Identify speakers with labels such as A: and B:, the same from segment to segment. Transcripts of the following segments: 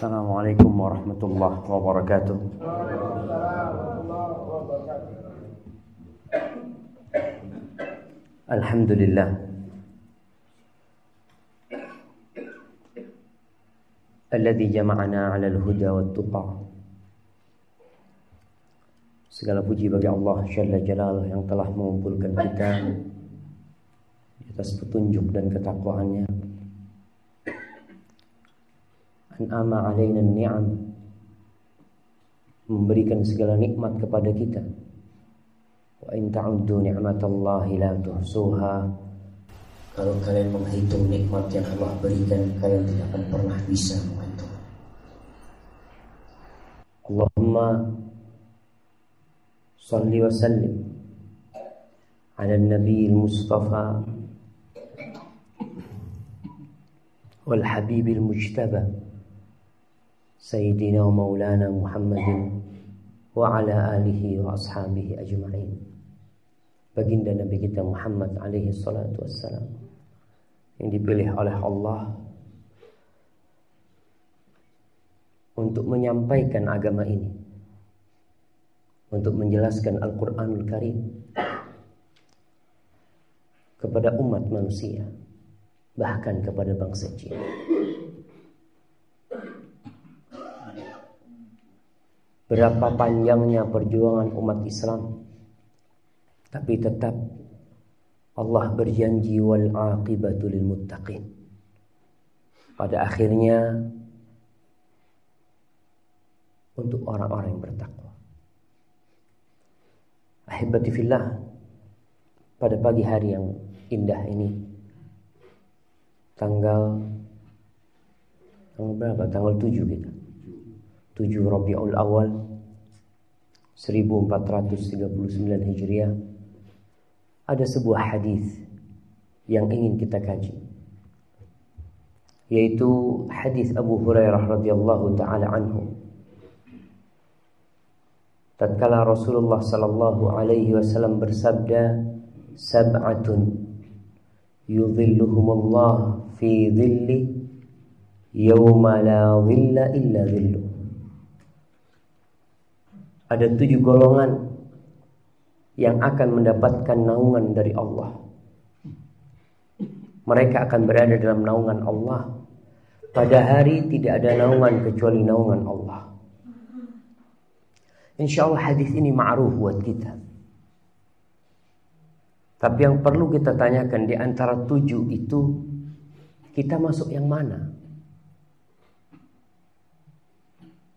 A: Assalamualaikum warahmatullahi wabarakatuh. Alhamdulillah. Alladhi jama'ana 'ala al-huda wat tuqa. Segala puji bagi Allah Jalla Jalal yang telah mengumpulkan kita di atas petunjuk dan ketakwaannya an'ama alaina ni'am. Memberikan segala nikmat kepada kita. Wa in ta'uddu ni'matallahi la tuhsuha. Kalau kalian menghitung nikmat yang Allah berikan kalian tidak akan pernah bisa menghitung Allahumma salli wa sallim ala nabi al-mustafa wal habib al-mujtaba سيدنا ومولانا محمد وعلى آله وأصحابه أجمعين baginda Nabi kita Muhammad alaihi salatu wassalam yang dipilih oleh Allah untuk menyampaikan agama ini untuk menjelaskan Al-Qur'anul Karim kepada umat manusia bahkan kepada bangsa Cina Berapa panjangnya perjuangan umat Islam? Tapi tetap Allah berjanji wal aqibatu lil muttaqin. Pada akhirnya untuk orang-orang yang bertakwa. Ahibati fillah pada pagi hari yang indah ini tanggal tanggal berapa? Tanggal 7 kita 7 Rabiul Awal 1439 Hijriah ada sebuah hadis yang ingin kita kaji yaitu hadis Abu Hurairah radhiyallahu taala anhu. Tatkala Rasulullah sallallahu alaihi wasallam bersabda sab'atun yudhilluhumullah fi dhilli yawma la dhilla illa dhilluh ada tujuh golongan yang akan mendapatkan naungan dari Allah. Mereka akan berada dalam naungan Allah. Pada hari tidak ada naungan kecuali naungan Allah. Insya Allah hadis ini ma'ruf buat kita. Tapi yang perlu kita tanyakan di antara tujuh itu kita masuk yang mana?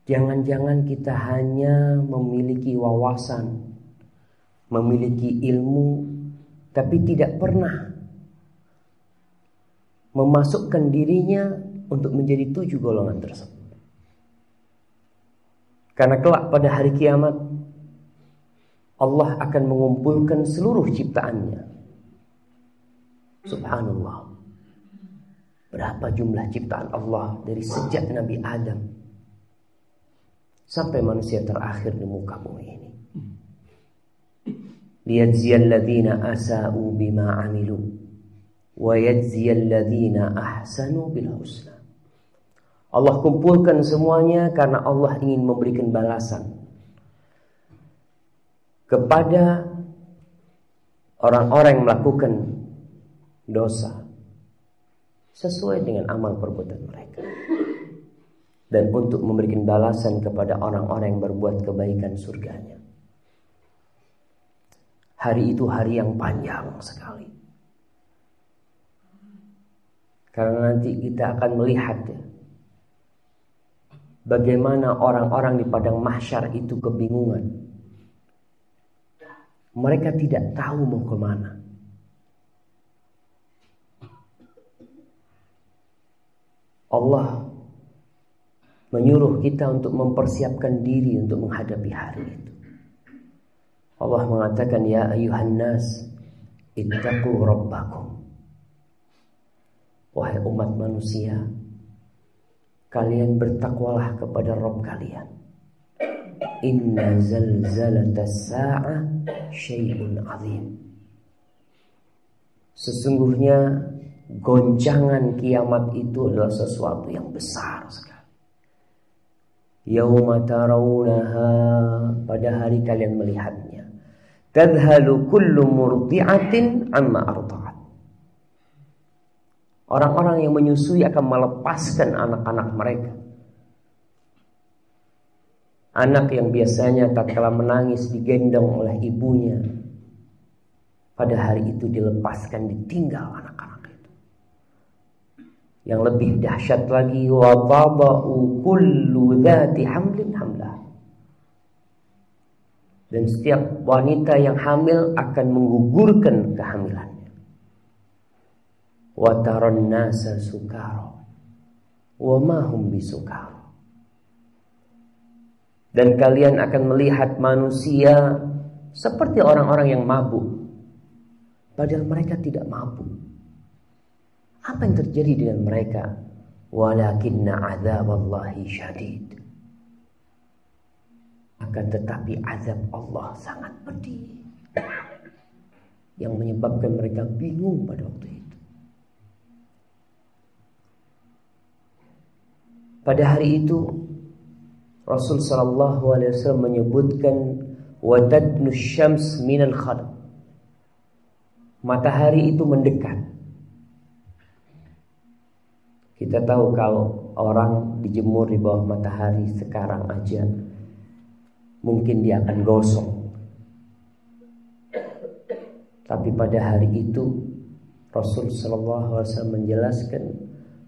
A: Jangan-jangan kita hanya memiliki wawasan, memiliki ilmu, tapi tidak pernah memasukkan dirinya untuk menjadi tujuh golongan tersebut. Karena kelak pada hari kiamat Allah akan mengumpulkan seluruh ciptaannya. Subhanallah. Berapa jumlah ciptaan Allah dari sejak Nabi Adam sampai manusia terakhir di muka bumi ini. Liyajziyal ladzina asa'u bima 'amilu wa yajziyal ladzina ahsanu bil husna. Allah kumpulkan semuanya karena Allah ingin memberikan balasan kepada orang-orang yang melakukan dosa sesuai dengan amal perbuatan mereka dan untuk memberikan balasan kepada orang-orang yang berbuat kebaikan surganya. Hari itu hari yang panjang sekali. Karena nanti kita akan melihat ya, bagaimana orang-orang di padang mahsyar itu kebingungan. Mereka tidak tahu mau ke mana. Allah menyuruh kita untuk mempersiapkan diri untuk menghadapi hari itu. Allah mengatakan ya ayuhan nas ittaqu rabbakum. Wahai umat manusia, kalian bertakwalah kepada Rabb kalian. Inna zalzalatas sa'ah syai'un azim. Sesungguhnya goncangan kiamat itu adalah sesuatu yang besar sekali. Yauma tarawunaha pada hari kalian melihatnya. Tadhalu kullu murdi'atin amma arda'at. Orang-orang yang menyusui akan melepaskan anak-anak mereka. Anak yang biasanya tak kalah menangis digendong oleh ibunya. Pada hari itu dilepaskan ditinggal anak-anak. Yang lebih dahsyat lagi wa hamlin hamlah. Dan setiap wanita yang hamil akan menggugurkan kehamilannya. Wa nasa sukara. Dan kalian akan melihat manusia seperti orang-orang yang mabuk. Padahal mereka tidak mabuk. Apa yang terjadi dengan mereka? Walakinna azaballahi syadid. Akan tetapi azab Allah sangat pedih. Yang menyebabkan mereka bingung pada waktu itu. Pada hari itu Rasul sallallahu alaihi wasallam menyebutkan wadadnu syams minal khalq. Matahari itu mendekat kita tahu kalau orang dijemur di bawah matahari sekarang aja mungkin dia akan gosong. Tapi pada hari itu Rasul sallallahu alaihi wasallam menjelaskan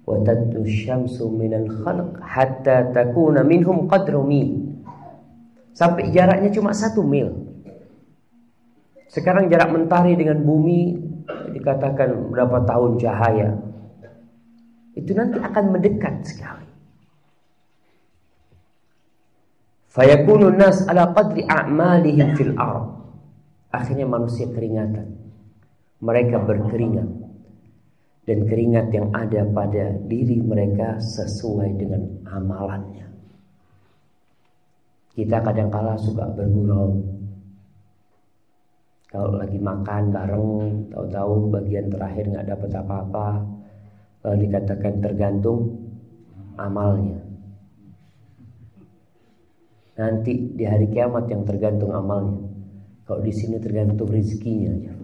A: wa taddu syamsu minal khalq hatta takuna minhum qadru mil. Sampai jaraknya cuma satu mil. Sekarang jarak mentari dengan bumi dikatakan berapa tahun cahaya itu nanti akan mendekat sekali. Fayakunu nas ala qadri a'malihim fil ard. Akhirnya manusia keringatan. Mereka berkeringat. Dan keringat yang ada pada diri mereka sesuai dengan amalannya. Kita kadang-kala suka bergurau. Kalau lagi makan bareng, tahu-tahu bagian terakhir nggak dapat apa-apa, kalau dikatakan tergantung amalnya. Nanti di hari kiamat yang tergantung amalnya. Kalau di sini tergantung rizkinya aja.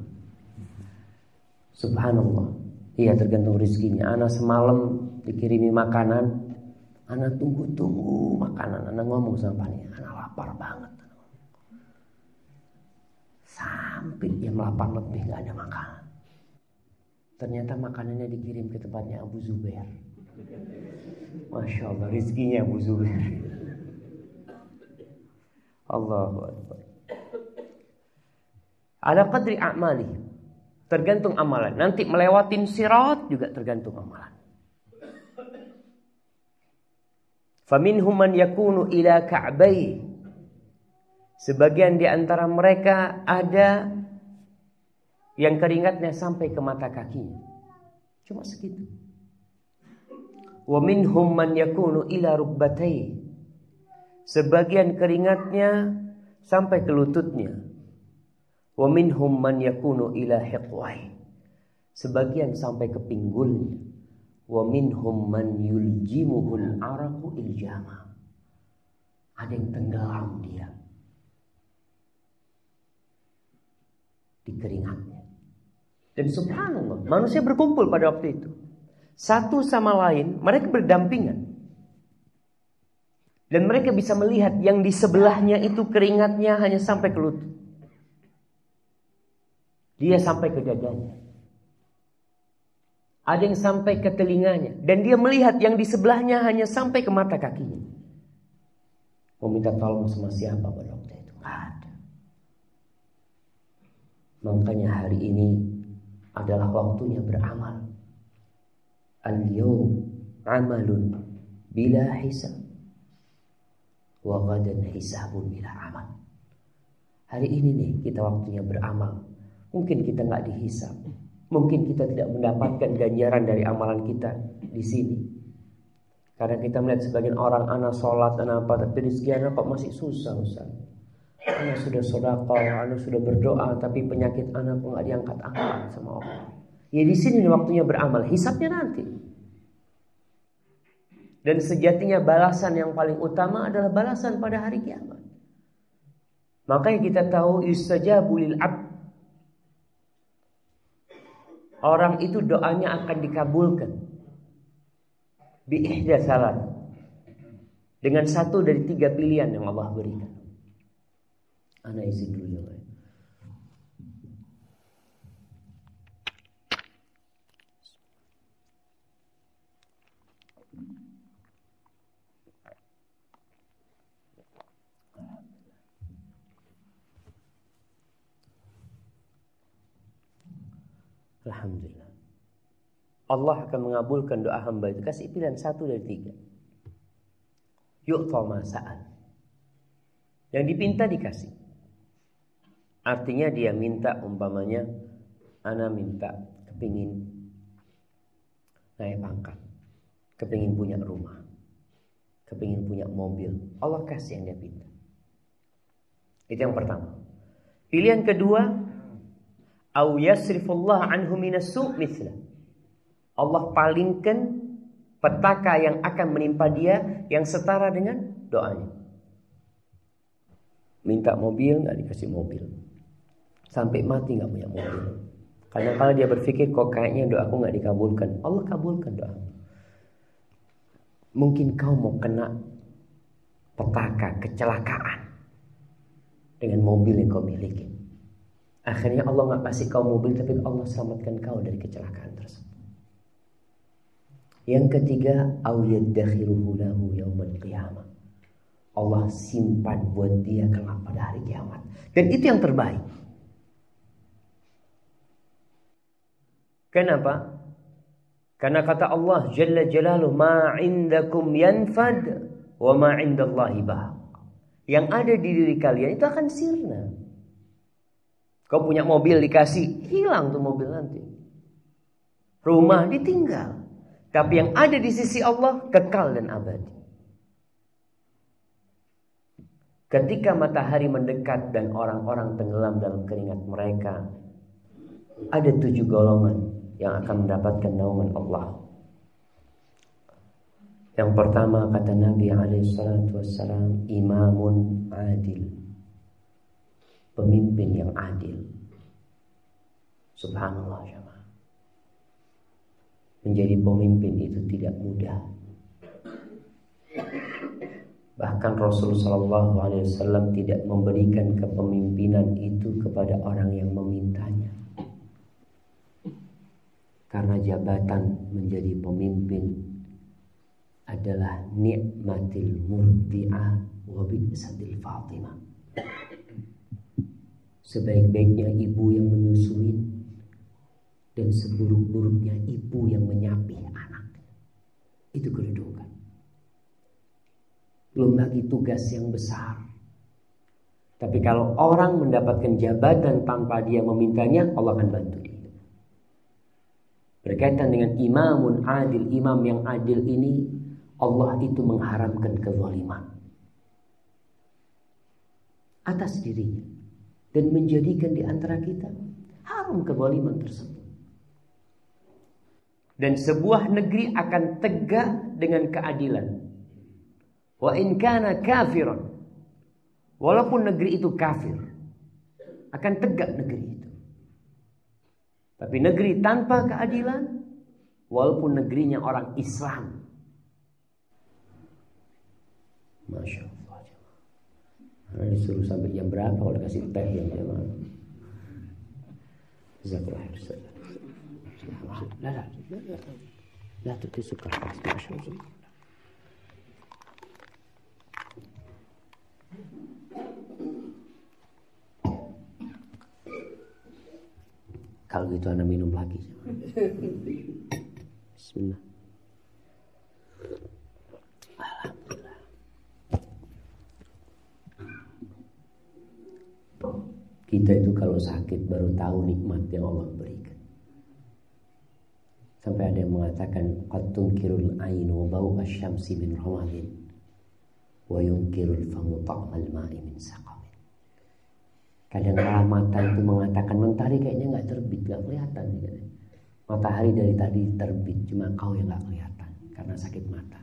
A: Subhanallah. Iya tergantung rizkinya. Anak semalam dikirimi makanan. Anak tunggu-tunggu makanan. Anak ngomong sama Pani. Anak lapar banget. Sampai jam 8 lebih gak ada makanan. Ternyata makanannya dikirim ke tempatnya Abu Zubair. Masya Allah, rizkinya Abu Zubair. Allahu Akbar. Ada qadri a'mali. Tergantung amalan. Nanti melewatin sirat juga tergantung amalan. Faminhum man yakunu ila ka'bai. Sebagian di antara mereka ada yang keringatnya sampai ke mata kakinya. Cuma segitu. Wa minhum man yakunu ila rukbatai. Sebagian keringatnya sampai ke lututnya. Wa minhum man yakunu ila hiqwai. Sebagian sampai ke pinggulnya. Wa minhum man yuljimuhul araku iljama. Ada yang tenggelam dia. Di keringatnya. Dan subhanallah, manusia berkumpul pada waktu itu. Satu sama lain, mereka berdampingan. Dan mereka bisa melihat yang di sebelahnya itu keringatnya hanya sampai ke lutut. Dia sampai ke dadanya. Ada yang sampai ke telinganya. Dan dia melihat yang di sebelahnya hanya sampai ke mata kakinya. Mau minta tolong sama siapa pada waktu itu? Ada. Makanya hari ini adalah waktunya beramal. Al-yawm amalun bila hisab wa ghadan hisabun bila amal. Hari ini nih kita waktunya beramal. Mungkin kita nggak dihisab. Mungkin kita tidak mendapatkan ganjaran dari amalan kita di sini. Karena kita melihat sebagian orang anak sholat, anak apa, tapi rezeki anak kok masih susah Ustaz. Anak sudah sodako, anak sudah berdoa, tapi penyakit anak nggak diangkat-angkat sama Allah. Ya di sini waktunya beramal, hisapnya nanti. Dan sejatinya balasan yang paling utama adalah balasan pada hari kiamat. Makanya kita tahu yustajabu lil ab. Orang itu doanya akan dikabulkan. Bi ihda salat. Dengan satu dari tiga pilihan yang Allah berikan. Anak izin dulu ya. Alhamdulillah. Allah akan mengabulkan doa hamba itu. Kasih pilihan satu dari tiga. Yuk masa'al. Yang dipinta dikasih. Artinya dia minta umpamanya. Ana minta kepingin naik pangkat. Kepingin punya rumah. Kepingin punya mobil. Allah kasih yang dia pinta. Itu yang pertama. Pilihan kedua, au yasrifullah anhu minassu mithla. Allah palingkan petaka yang akan menimpa dia yang setara dengan doanya. Minta mobil nggak dikasih mobil. Sampai mati nggak punya mobil. Karena kalau dia berpikir kok kayaknya doaku nggak dikabulkan, Allah kabulkan doa. Mungkin kau mau kena petaka, kecelakaan dengan mobil yang kau miliki. Akhirnya Allah nggak kasih kau mobil tapi Allah selamatkan kau dari kecelakaan tersebut. Yang ketiga. Allah simpan buat dia kelak pada hari kiamat. Dan itu yang terbaik. Kenapa? Karena kata Allah Jalla Jalaluh ma indakum yanfad wa ma indallahi bah. Yang ada di diri kalian itu akan sirna. Kau punya mobil dikasih, hilang tuh mobil nanti. Rumah ditinggal. Tapi yang ada di sisi Allah kekal dan abadi. Ketika matahari mendekat dan orang-orang tenggelam dalam keringat mereka, ada tujuh golongan yang akan mendapatkan naungan Allah. Yang pertama kata Nabi Alaihissalam, imamun adil pemimpin yang adil. Subhanallah jemaah. Menjadi pemimpin itu tidak mudah. Bahkan Rasulullah Wasallam tidak memberikan kepemimpinan itu kepada orang yang memintanya. Karena jabatan menjadi pemimpin adalah nikmatil murdi'ah wa bi'satil fatimah Sebaik-baiknya ibu yang menyusui dan seburuk-buruknya ibu yang menyapi anak. Itu kedudukan. Belum lagi tugas yang besar. Tapi kalau orang mendapatkan jabatan tanpa dia memintanya, Allah akan bantu dia. Berkaitan dengan imamun adil, imam yang adil ini, Allah itu mengharamkan kezaliman atas dirinya dan menjadikan di antara kita haram kezaliman tersebut. Dan sebuah negeri akan tegak dengan keadilan. Wa in kana kafiran. Walaupun negeri itu kafir, akan tegak negeri itu. Tapi negeri tanpa keadilan, walaupun negerinya orang Islam. Masya Allah. Karena disuruh sampai jam berapa kalau dikasih teh ya jemaah. Jazakallah khair. Lah lah. Lah tuh. Masya Allah. itu Anda minum lagi. Bismillah. Alhamdulillah. Kita itu kalau sakit baru tahu nikmat yang Allah berikan. Sampai ada yang mengatakan qatun kirul ainu bau asyamsi min ramadin wa yunkirul famu ta'mal ma'i min saqa. Kadang kala mata itu mengatakan mentari kayaknya nggak terbit, nggak kelihatan. Matahari dari tadi terbit, cuma kau yang nggak kelihatan karena sakit mata.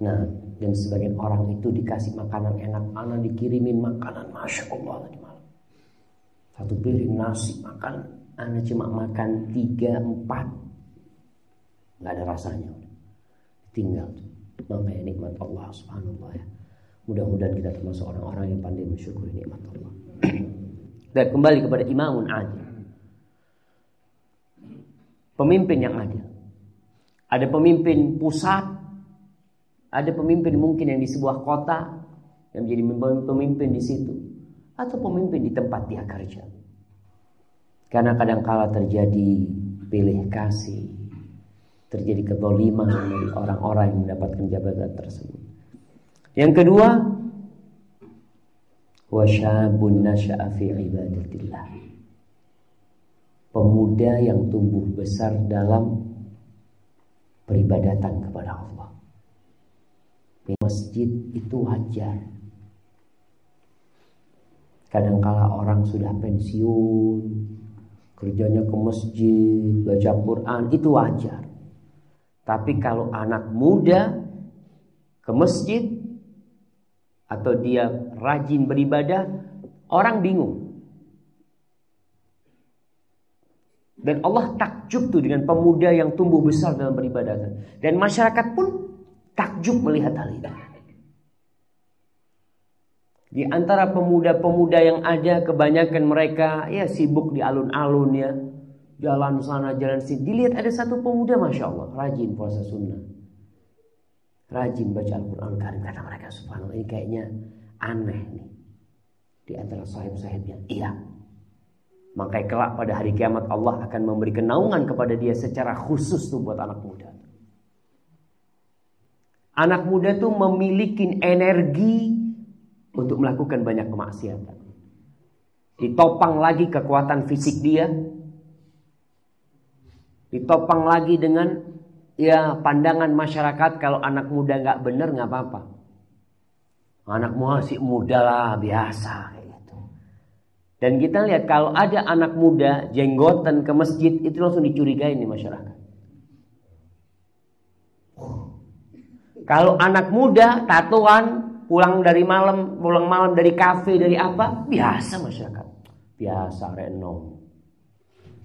A: Nah, dan sebagian orang itu dikasih makanan enak, anak dikirimin makanan, masya Allah tadi malam. Satu piring nasi makan, anak cuma makan tiga empat, nggak ada rasanya, tinggal. Makanya nikmat Allah Subhanahu wa ya. Mudah-mudahan kita termasuk orang-orang yang pandai mensyukuri nikmat Allah. Dan kembali kepada imamun adil. Pemimpin yang adil. Ada pemimpin pusat, ada pemimpin mungkin yang di sebuah kota yang menjadi pemimpin di situ atau pemimpin di tempat dia kerja. Karena kadang-kala terjadi pilih kasih, terjadi kezaliman dari orang-orang yang mendapatkan jabatan tersebut. Yang kedua, wasyabun nasya'a fi ibadatillah. Pemuda yang tumbuh besar dalam peribadatan kepada Allah. Di masjid itu wajar. Kadangkala orang sudah pensiun, kerjanya ke masjid, baca Quran, itu wajar. Tapi kalau anak muda ke masjid atau dia rajin beribadah, orang bingung. Dan Allah takjub tuh dengan pemuda yang tumbuh besar dalam beribadah. Dan masyarakat pun takjub melihat hal itu. Di antara pemuda-pemuda yang ada kebanyakan mereka ya sibuk di alun-alun ya. Jalan sana, jalan sini. Dilihat ada satu pemuda Masya Allah. Rajin puasa sunnah. Rajin baca Al-Quran Karim. Kata mereka subhanallah ini kayaknya aneh nih. Di antara sahib-sahibnya. Iya. Maka kelak pada hari kiamat Allah akan memberi kenaungan kepada dia secara khusus tuh buat anak muda. Anak muda tuh memiliki energi untuk melakukan banyak kemaksiatan. Ditopang lagi kekuatan fisik dia. Ditopang lagi dengan ya pandangan masyarakat kalau anak muda nggak bener nggak apa-apa. Anak masih muda lah biasa. Dan kita lihat kalau ada anak muda jenggotan ke masjid itu langsung dicurigai nih masyarakat. Kalau anak muda tatuan pulang dari malam, pulang malam dari kafe dari apa biasa masyarakat. Biasa renom.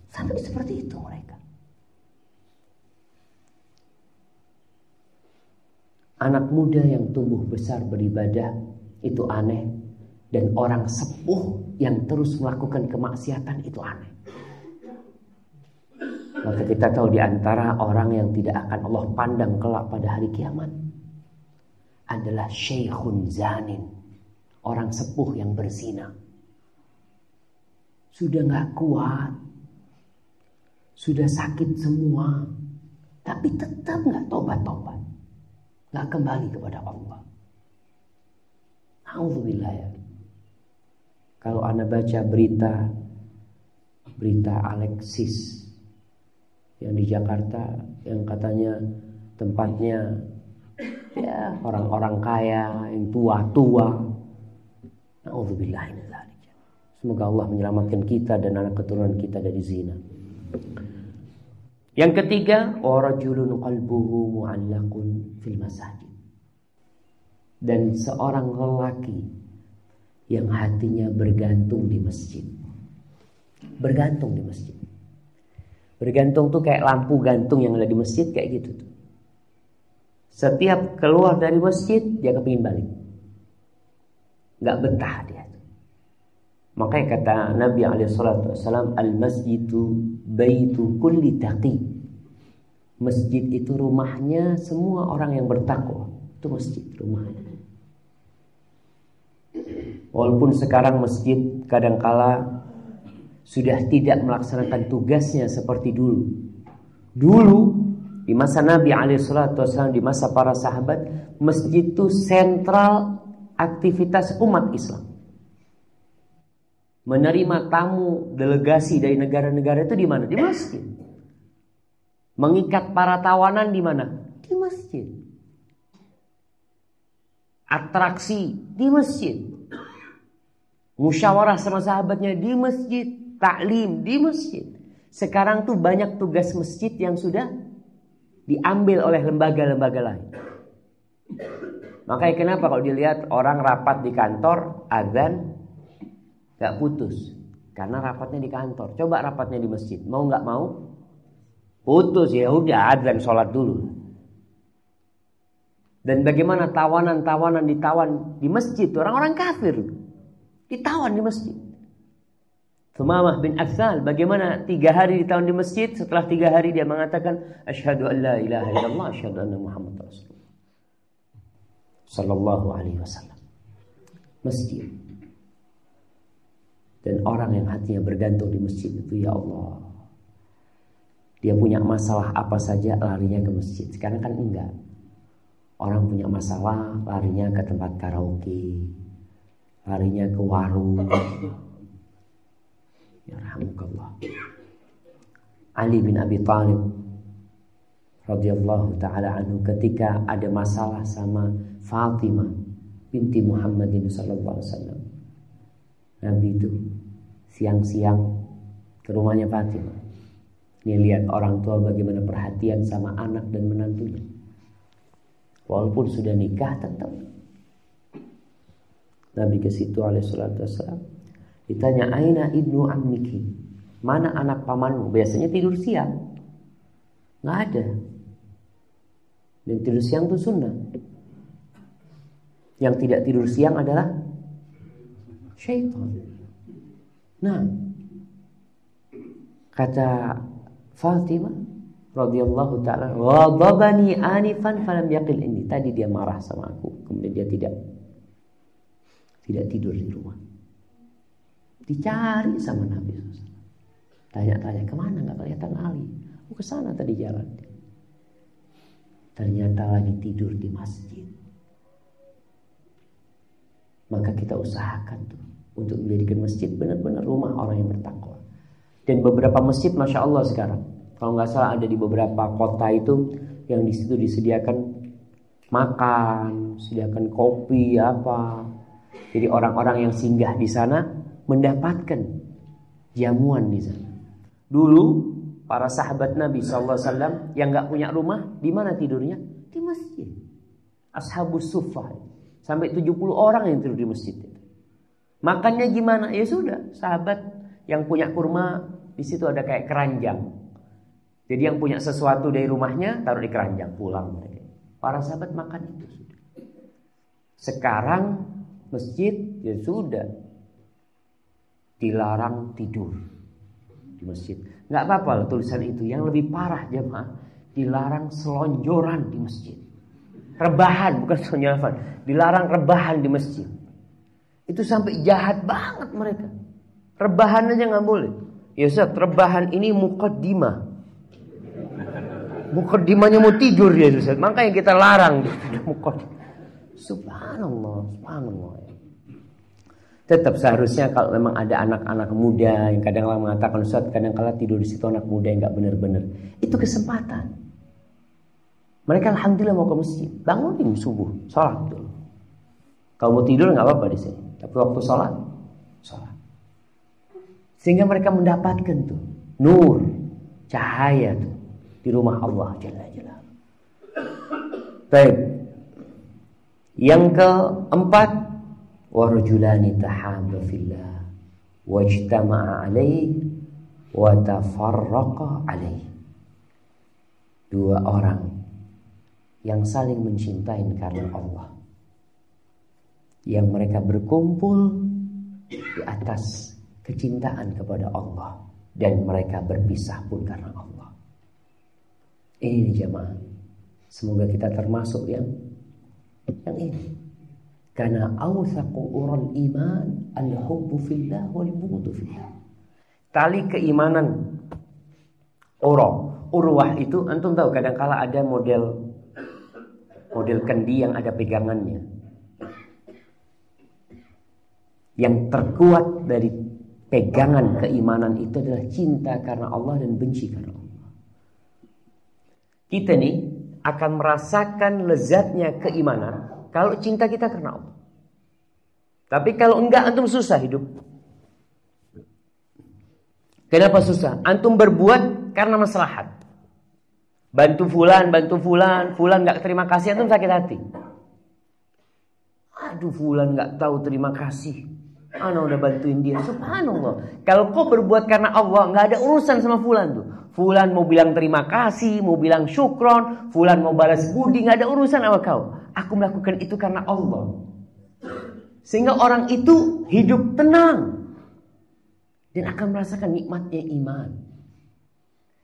A: Sampai seperti itu mereka. Anak muda yang tumbuh besar beribadah itu aneh dan orang sepuh yang terus melakukan kemaksiatan itu aneh. Maka kita tahu di antara orang yang tidak akan Allah pandang kelak pada hari kiamat adalah syekhun zanin, orang sepuh yang berzina. Sudah nggak kuat, sudah sakit semua, tapi tetap nggak tobat-tobat, nggak kembali kepada Allah. Alhamdulillah ya. Kalau Anda baca berita berita Alexis yang di Jakarta yang katanya tempatnya ya orang-orang kaya yang tua-tua. Nauzubillah Semoga Allah menyelamatkan kita dan anak keturunan kita dari zina. Yang ketiga, qalbuhu mu'allaqun fil masajid. Dan seorang lelaki yang hatinya bergantung di masjid. Bergantung di masjid. Bergantung tuh kayak lampu gantung yang ada di masjid kayak gitu tuh. Setiap keluar dari masjid dia kepingin balik. Gak betah dia. Makanya kata Nabi SAW Al-masjidu baitu kulli taqi Masjid itu rumahnya semua orang yang bertakwa Itu masjid rumahnya Walaupun sekarang masjid kadangkala sudah tidak melaksanakan tugasnya seperti dulu. Dulu di masa Nabi alaihissalam di masa para sahabat masjid itu sentral aktivitas umat Islam. Menerima tamu delegasi dari negara-negara itu di mana? Di masjid. Mengikat para tawanan di mana? Di masjid. Atraksi di masjid musyawarah sama sahabatnya di masjid, taklim di masjid. Sekarang tuh banyak tugas masjid yang sudah diambil oleh lembaga-lembaga lain. Makanya kenapa kalau dilihat orang rapat di kantor, azan gak putus. Karena rapatnya di kantor. Coba rapatnya di masjid. Mau nggak mau? Putus ya udah azan sholat dulu. Dan bagaimana tawanan-tawanan ditawan di masjid orang-orang kafir ditawan di masjid. Thumamah bin Afsal bagaimana tiga hari ditawan di masjid setelah tiga hari dia mengatakan asyhadu an la ilaha illallah asyhadu anna muhammad rasulullah sallallahu alaihi wasallam masjid dan orang yang hatinya bergantung di masjid itu ya Allah. Dia punya masalah apa saja larinya ke masjid. Sekarang kan enggak. Orang punya masalah larinya ke tempat karaoke. Larinya ke warung. Ya rahmukallah Ali bin Abi Thalib radhiyallahu taala anhu ketika ada masalah sama Fatimah binti Muhammadin sallallahu alaihi wasallam. Nabi itu siang-siang ke rumahnya Fatimah. Dia lihat orang tua bagaimana perhatian sama anak dan menantunya. Walaupun sudah nikah tetap. Nabi ke situ alaihi salatu wasallam. Ditanya, "Aina ibnu ammiki?" Mana anak pamanmu? Biasanya tidur siang. Nggak ada. Dan tidur siang itu sunnah. Yang tidak tidur siang adalah syaitan. Nah, kata Fatimah radhiyallahu taala, "Ghadabani anifan falam yaqil ini." Tadi dia marah sama aku, kemudian dia tidak tidak tidur di rumah. Dicari sama Nabi. Tanya-tanya ke mana nggak kelihatan Ali. Oh ke sana tadi jalan. Ternyata lagi tidur di masjid. Maka kita usahakan tuh untuk menjadikan masjid benar-benar rumah orang yang bertakwa. Dan beberapa masjid, masya Allah sekarang, kalau nggak salah ada di beberapa kota itu yang di situ disediakan makan, disediakan kopi apa. Jadi orang-orang yang singgah di sana mendapatkan jamuan di sana. Dulu para sahabat Nabi SAW yang nggak punya rumah, di mana tidurnya? Di masjid. Ashabus sufah. Sampai 70 orang yang tidur di masjid. Makannya gimana? Ya sudah, sahabat yang punya kurma di situ ada kayak keranjang. Jadi yang punya sesuatu dari rumahnya taruh di keranjang pulang mereka. Para sahabat makan itu sudah. Sekarang masjid ya sudah dilarang tidur di masjid. Nggak apa-apa tulisan itu. Yang lebih parah jemaah dilarang selonjoran di masjid. Rebahan bukan selonjoran, dilarang rebahan di masjid. Itu sampai jahat banget mereka. Rebahan aja nggak boleh. Ya Ustaz, rebahan ini mukaddimah. Mukaddimahnya mau tidur ya Ustaz. Makanya kita larang Subhanallah, subhanallah. Tetap seharusnya kalau memang ada anak-anak muda yang kadang-kadang mengatakan Ustaz, kadang-kadang tidur di situ anak muda yang nggak benar-benar. Itu kesempatan. Mereka alhamdulillah mau ke masjid, bangunin subuh, sholat dulu. Kalau mau tidur nggak apa-apa di sini. Tapi waktu sholat, sholat. Sehingga mereka mendapatkan tuh nur, cahaya tuh di rumah Allah Jalla Jalla. Baik. Yang keempat, warjulani tahabba fillah wajtama'a alaih wa tafarraqa alaih. Dua orang yang saling mencintai karena Allah yang mereka berkumpul di atas kecintaan kepada Allah dan mereka berpisah pun karena Allah. Ini jemaah. Semoga kita termasuk yang yang ini. Karena awsaqu ural iman al-hubbu fillah wal bughdu fillah. Tali keimanan urah. Urwah itu antum tahu kadang kala ada model model kendi yang ada pegangannya yang terkuat dari pegangan keimanan itu adalah cinta karena Allah dan benci karena Allah. Kita nih akan merasakan lezatnya keimanan kalau cinta kita karena Allah. Tapi kalau enggak antum susah hidup. Kenapa susah? Antum berbuat karena maslahat. Bantu fulan, bantu fulan, fulan nggak terima kasih antum sakit hati. Aduh fulan nggak tahu terima kasih. Ana udah bantuin dia. Subhanallah. Kalau kau berbuat karena Allah, nggak ada urusan sama fulan tuh. Fulan mau bilang terima kasih, mau bilang syukron, fulan mau balas budi, nggak ada urusan sama kau. Aku melakukan itu karena Allah. Sehingga orang itu hidup tenang dan akan merasakan nikmatnya iman.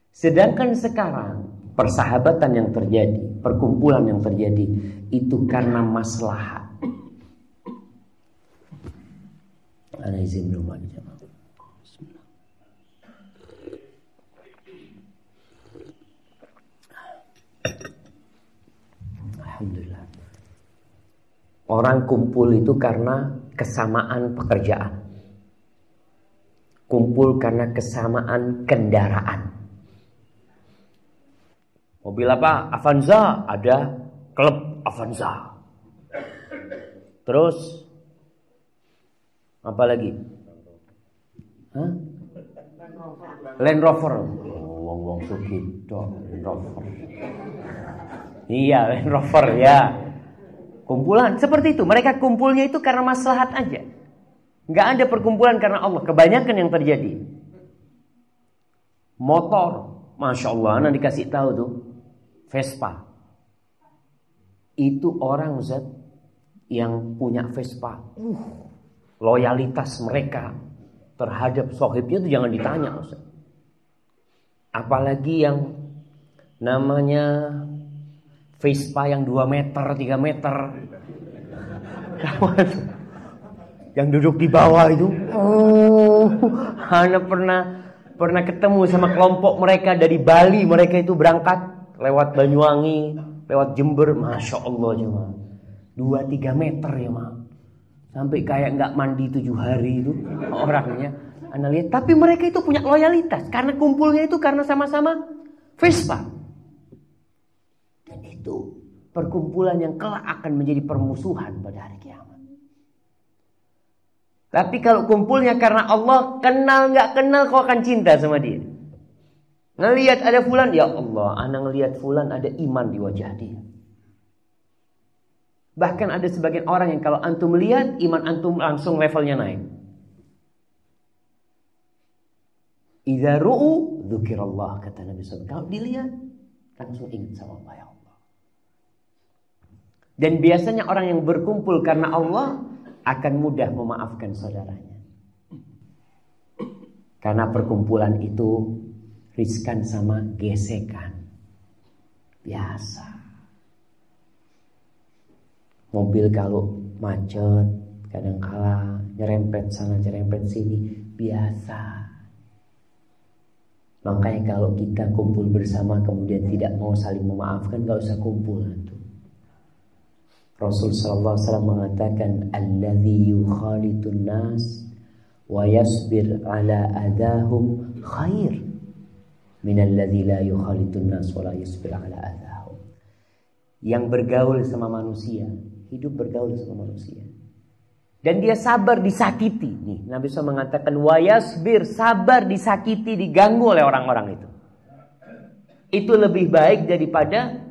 A: Sedangkan sekarang persahabatan yang terjadi, perkumpulan yang terjadi itu karena maslahat. Ana izin rumah jemaah. Alhamdulillah. Orang kumpul itu karena kesamaan pekerjaan. Kumpul karena kesamaan kendaraan. Mobil apa? Avanza. Ada klub Avanza. Terus apa lagi? Hah? Land Rover. Wong wong sugito Land Rover. Iya, Land Rover ya. Kumpulan seperti itu. Mereka kumpulnya itu karena maslahat aja. Nggak ada perkumpulan karena Allah. Kebanyakan yang terjadi. Motor. Masya Allah. Anak dikasih tahu tuh. Vespa. Itu orang Ustaz. Yang punya Vespa. Uh, loyalitas mereka terhadap sohibnya itu jangan ditanya Ustaz. Apalagi yang namanya Vespa yang 2 meter, 3 meter. yang duduk di bawah itu. Oh, Hana pernah pernah ketemu sama kelompok mereka dari Bali. Mereka itu berangkat lewat Banyuwangi, lewat Jember. Masya Allah cuma. 2-3 meter ya mah sampai kayak nggak mandi tujuh hari itu orangnya. Anda lihat tapi mereka itu punya loyalitas. Karena kumpulnya itu karena sama-sama Vespa. Dan itu perkumpulan yang kelak akan menjadi permusuhan pada hari kiamat. Tapi kalau kumpulnya karena Allah kenal nggak kenal kau akan cinta sama dia. Ngelihat ada fulan ya Allah anak ngelihat fulan ada iman di wajah dia Bahkan ada sebagian orang yang kalau antum lihat iman antum langsung levelnya naik. Idza ru'u dzukirallah kata Nabi SAW. Kalau dilihat langsung ingat sama Allah ya Allah. Dan biasanya orang yang berkumpul karena Allah akan mudah memaafkan saudaranya. Karena perkumpulan itu riskan sama gesekan. Biasa. Mobil kalau macet, kadang kala nyerempet sana nyerempet sini, biasa. Makanya kalau kita kumpul bersama kemudian tidak mau saling memaafkan, gak usah kumpul itu. Rasul sallallahu alaihi wasallam mengatakan alladzi yukhalitun nas wa yasbir ala adahum khair min alladzi la yukhalitun nas wa la yasbir ala adahum. Yang bergaul sama manusia hidup bergaul sama manusia. Dan dia sabar disakiti. Nih, Nabi SAW mengatakan wayasbir, sabar disakiti, diganggu oleh orang-orang itu. Itu lebih baik daripada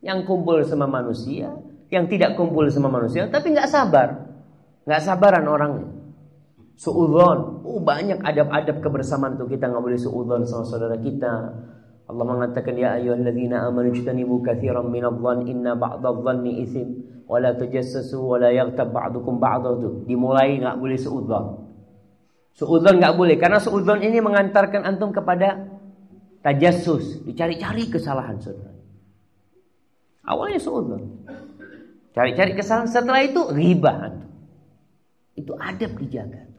A: yang kumpul sama manusia, yang tidak kumpul sama manusia, tapi nggak sabar, nggak sabaran orangnya. Suudon, oh banyak adab-adab kebersamaan tuh kita nggak boleh suudon sama saudara kita, Allah mengatakan ya ayyuhalladzina amanu ijtanibu katsiran minadh-dhann inna ba'dadh-dhanni ithm wa la tajassasu wa la yaghtab ba'dukum ba'dha itu dimulai enggak boleh suudzon. Suudzon enggak boleh karena suudzon ini mengantarkan antum kepada tajassus, dicari-cari kesalahan saudara. Awalnya suudzon. Cari-cari kesalahan setelah itu riba Itu adab dijaga.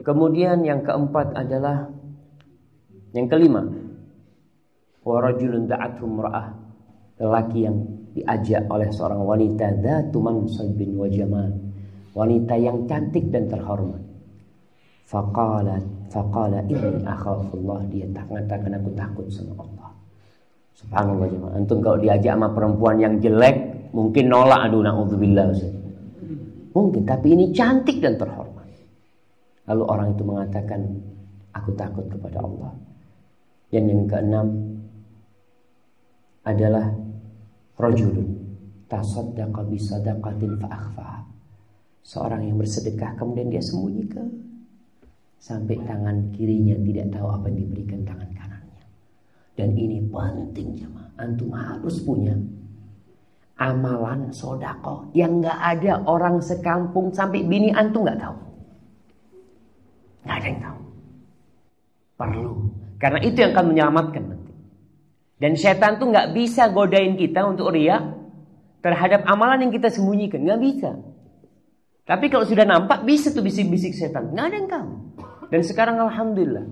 A: Kemudian yang keempat adalah yang kelima, wa rajulun da'athu lelaki yang diajak oleh seorang wanita dzatu mansabin wa wanita yang cantik dan terhormat. Faqala faqala inni akhafullah. Dia tak mengatakan aku takut sama Allah. Subhanallah jemaah. Antum kalau diajak sama perempuan yang jelek mungkin nolak. Aduh naudzubillah mungkin tapi ini cantik dan terhormat. Lalu orang itu mengatakan aku takut kepada Allah. Dan yang keenam adalah rajulun tasaddaqa bisadaqatin fa'akhfa. Seorang yang bersedekah kemudian dia sembunyikan sampai tangan kirinya tidak tahu apa yang diberikan tangan kanannya. Dan ini penting jemaah. Antum harus punya amalan sodako yang nggak ada orang sekampung sampai bini antum nggak tahu. Nggak ada yang tahu. Perlu. Karena itu yang akan menyelamatkan. Dan setan tuh nggak bisa godain kita untuk ria terhadap amalan yang kita sembunyikan. Nggak bisa. Tapi kalau sudah nampak bisa tuh bisik-bisik setan. Nggak ada yang tahu. Dan sekarang alhamdulillah.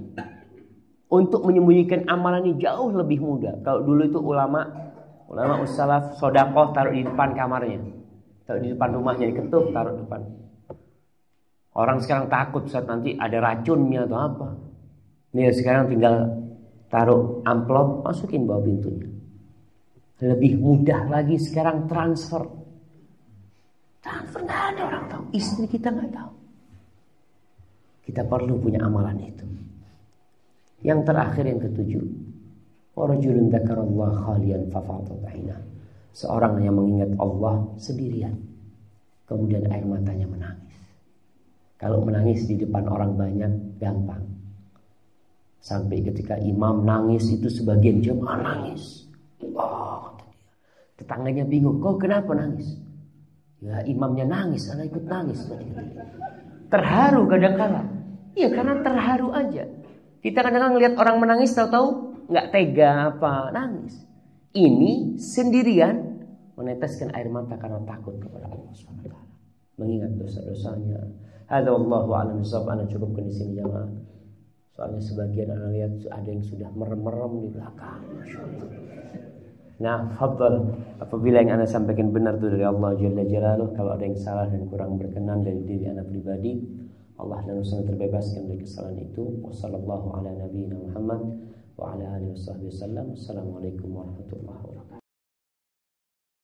A: Untuk menyembunyikan amalan ini jauh lebih mudah. Kalau dulu itu ulama ulama ussalaf sodakoh taruh di depan kamarnya. Taruh di depan rumahnya diketuk taruh di depan. Orang sekarang takut saat nanti ada racunnya atau apa. Nih sekarang tinggal taruh amplop, masukin bawah pintunya. Lebih mudah lagi sekarang transfer. Transfer nggak ada orang tahu, istri kita nggak tahu. Kita perlu punya amalan itu. Yang terakhir yang ketujuh, fafadat Seorang yang mengingat Allah sendirian. Kemudian air matanya menangis. Kalau menangis di depan orang banyak gampang. Sampai ketika imam nangis itu sebagian jemaah nangis. Oh. Tetangganya bingung, kok kenapa nangis? Ya imamnya nangis, anak ikut nangis. Terharu kadang-kala. Iya karena terharu aja. Kita kadang-kadang ngelihat orang menangis tahu-tahu nggak tega apa nangis. Ini sendirian meneteskan air mata karena takut kepada Allah SWT. Mengingat dosa-dosanya. Hadza wallahu a'lam bishawab. Ana cukupkan di sini jamaah. Soalnya sebagian anak lihat ada yang sudah merem-merem di belakang. Nah, fadl apabila yang anda sampaikan benar itu dari Allah Jalla Jalaluh, kalau ada yang salah dan kurang berkenan dari diri anak pribadi, Allah dan Rasulnya terbebaskan dari kesalahan itu. Wassalamualaikum warahmatullahi wabarakatuh.